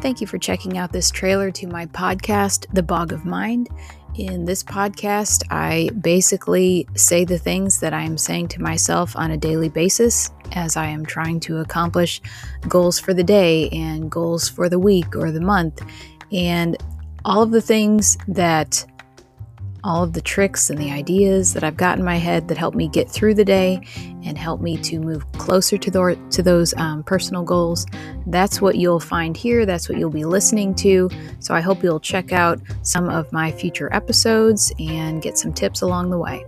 Thank you for checking out this trailer to my podcast, The Bog of Mind. In this podcast, I basically say the things that I am saying to myself on a daily basis as I am trying to accomplish goals for the day and goals for the week or the month. And all of the things that all of the tricks and the ideas that I've got in my head that help me get through the day and help me to move closer to, the, to those um, personal goals. That's what you'll find here. That's what you'll be listening to. So I hope you'll check out some of my future episodes and get some tips along the way.